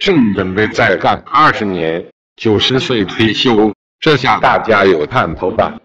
正准备再干二十年九十岁退休这下大家有盼头了